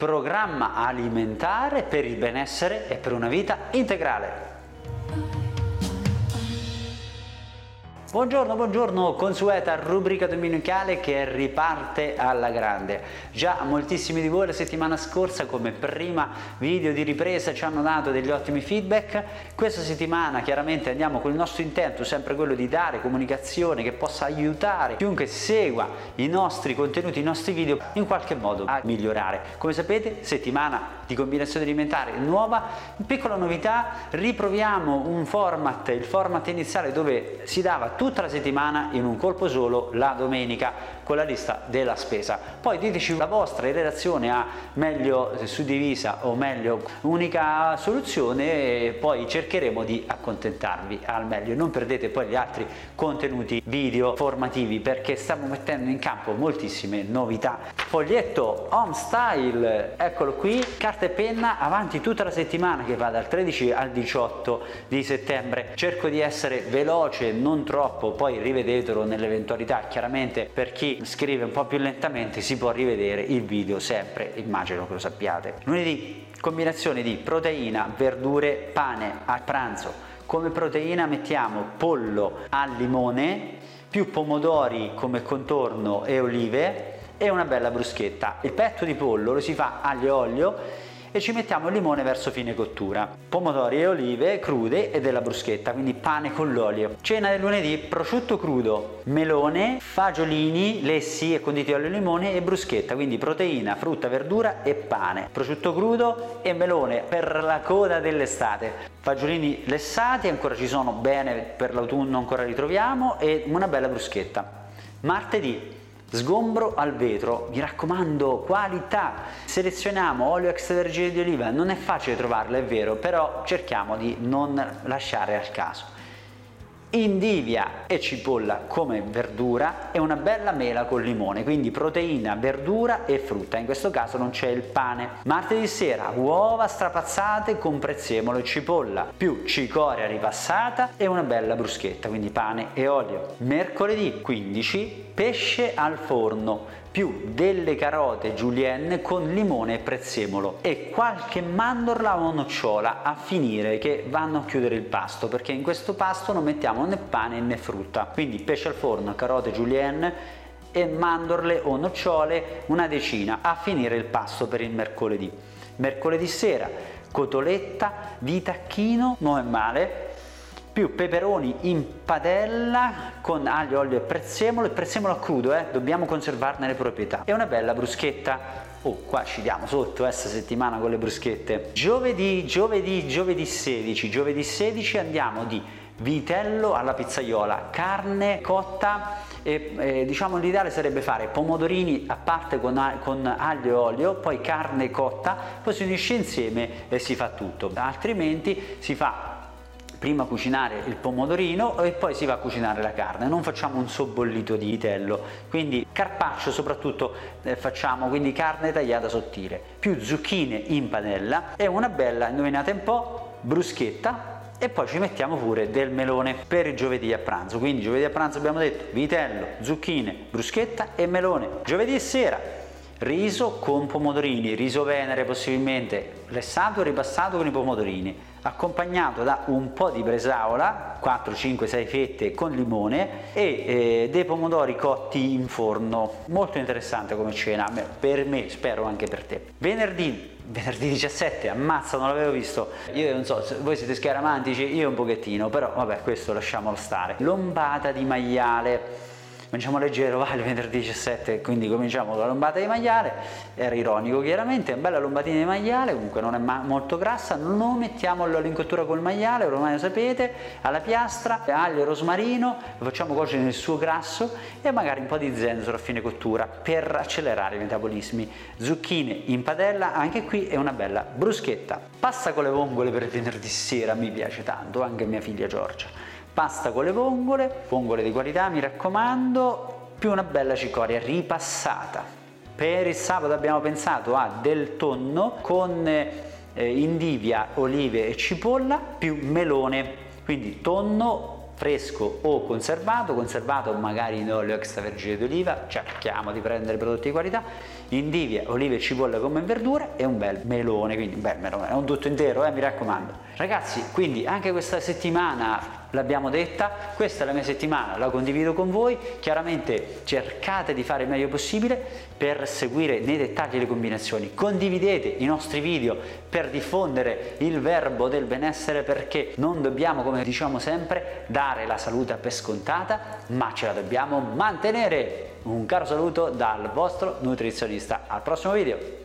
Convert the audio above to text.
programma alimentare per il benessere e per una vita integrale. Buongiorno, buongiorno, consueta rubrica domenicale che riparte alla grande. Già moltissimi di voi la settimana scorsa come prima video di ripresa ci hanno dato degli ottimi feedback. Questa settimana chiaramente andiamo con il nostro intento, sempre quello di dare comunicazione che possa aiutare chiunque segua i nostri contenuti, i nostri video in qualche modo a migliorare. Come sapete, settimana di combinazione alimentare nuova, piccola novità, riproviamo un format, il format iniziale dove si dava tutta la settimana in un colpo solo la domenica con la lista della spesa. Poi diteci la vostra in relazione a meglio suddivisa o meglio unica soluzione e poi cercheremo di accontentarvi al meglio. Non perdete poi gli altri contenuti video formativi perché stiamo mettendo in campo moltissime novità. Foglietto Home Style, eccolo qui, carta e penna avanti tutta la settimana che va dal 13 al 18 di settembre. Cerco di essere veloce, non troppo poi rivedetelo nell'eventualità chiaramente per chi scrive un po' più lentamente si può rivedere il video sempre immagino che lo sappiate. Lunedì combinazione di proteina verdure pane a pranzo. Come proteina mettiamo pollo al limone più pomodori come contorno e olive e una bella bruschetta. Il petto di pollo lo si fa aglio e olio e ci mettiamo il limone verso fine cottura. Pomodori e olive crude e della bruschetta, quindi pane con l'olio. Cena del lunedì, prosciutto crudo, melone, fagiolini, lessi e conditi olio e limone e bruschetta, quindi proteina, frutta, verdura e pane. Prosciutto crudo e melone per la coda dell'estate. Fagiolini lessati, ancora ci sono bene per l'autunno, ancora li troviamo e una bella bruschetta. Martedì Sgombro al vetro, mi raccomando, qualità. Selezioniamo olio extravergine di oliva, non è facile trovarlo, è vero, però cerchiamo di non lasciare al caso indivia e cipolla come verdura e una bella mela con limone, quindi proteina, verdura e frutta. In questo caso non c'è il pane. Martedì sera uova strapazzate con prezzemolo e cipolla, più cicoria ripassata e una bella bruschetta, quindi pane e olio. Mercoledì 15 pesce al forno più delle carote julienne con limone e prezzemolo e qualche mandorla o nocciola a finire che vanno a chiudere il pasto perché in questo pasto non mettiamo né pane né frutta quindi pesce al forno, carote julienne e mandorle o nocciole una decina a finire il pasto per il mercoledì mercoledì sera cotoletta di tacchino non è male più peperoni in padella con aglio, olio e prezzemolo, il prezzemolo a crudo, eh? dobbiamo conservarne le proprietà. E una bella bruschetta Oh, qua ci diamo sotto questa eh, settimana con le bruschette. Giovedì, giovedì, giovedì 16, giovedì 16 andiamo di vitello alla pizzaiola, carne cotta e eh, diciamo l'ideale sarebbe fare pomodorini a parte con, con, aglio e olio, poi carne cotta, poi si unisce insieme e si fa tutto. Altrimenti si fa prima cucinare il pomodorino e poi si va a cucinare la carne, non facciamo un sobbollito di vitello, quindi carpaccio soprattutto eh, facciamo, quindi carne tagliata sottile, più zucchine in padella e una bella, indovinate un po', bruschetta e poi ci mettiamo pure del melone per il giovedì a pranzo. Quindi giovedì a pranzo abbiamo detto vitello, zucchine, bruschetta e melone. Giovedì sera riso con pomodorini, riso venere possibilmente lessato e ripassato con i pomodorini, accompagnato da un po' di bresaola, 4, 5, 6 fette con limone e eh, dei pomodori cotti in forno. Molto interessante come cena, per me, spero anche per te. Venerdì venerdì 17, ammazza, non l'avevo visto. Io non so, voi siete scaramantici, io un pochettino, però vabbè, questo lasciamolo stare. Lombata di maiale mangiamo leggero, va il venerdì 17, quindi cominciamo con la lombata di maiale, era ironico chiaramente, una bella lombatina di maiale, comunque non è molto grassa, non mettiamo l'olio in cottura col maiale, ormai lo sapete, alla piastra, aglio e rosmarino, lo facciamo cuocere nel suo grasso e magari un po' di zenzero a fine cottura per accelerare i metabolismi. Zucchine in padella, anche qui è una bella bruschetta. Pasta con le vongole per venerdì sera, mi piace tanto, anche mia figlia Giorgia pasta con le vongole, vongole di qualità mi raccomando, più una bella cicoria ripassata. Per il sabato abbiamo pensato a del tonno con eh, indivia, olive e cipolla più melone, quindi tonno fresco o conservato, conservato magari in olio extravergine d'oliva, cerchiamo di prendere prodotti di qualità indivia, olive e cipolle come verdure e un bel melone, quindi un bel melone, è un tutto intero, eh, mi raccomando. Ragazzi, quindi anche questa settimana l'abbiamo detta, questa è la mia settimana, la condivido con voi, chiaramente cercate di fare il meglio possibile per seguire nei dettagli le combinazioni, condividete i nostri video per diffondere il verbo del benessere perché non dobbiamo, come diciamo sempre, dare la salute per scontata, ma ce la dobbiamo mantenere. Un caro saluto dal vostro nutrizionista, al prossimo video!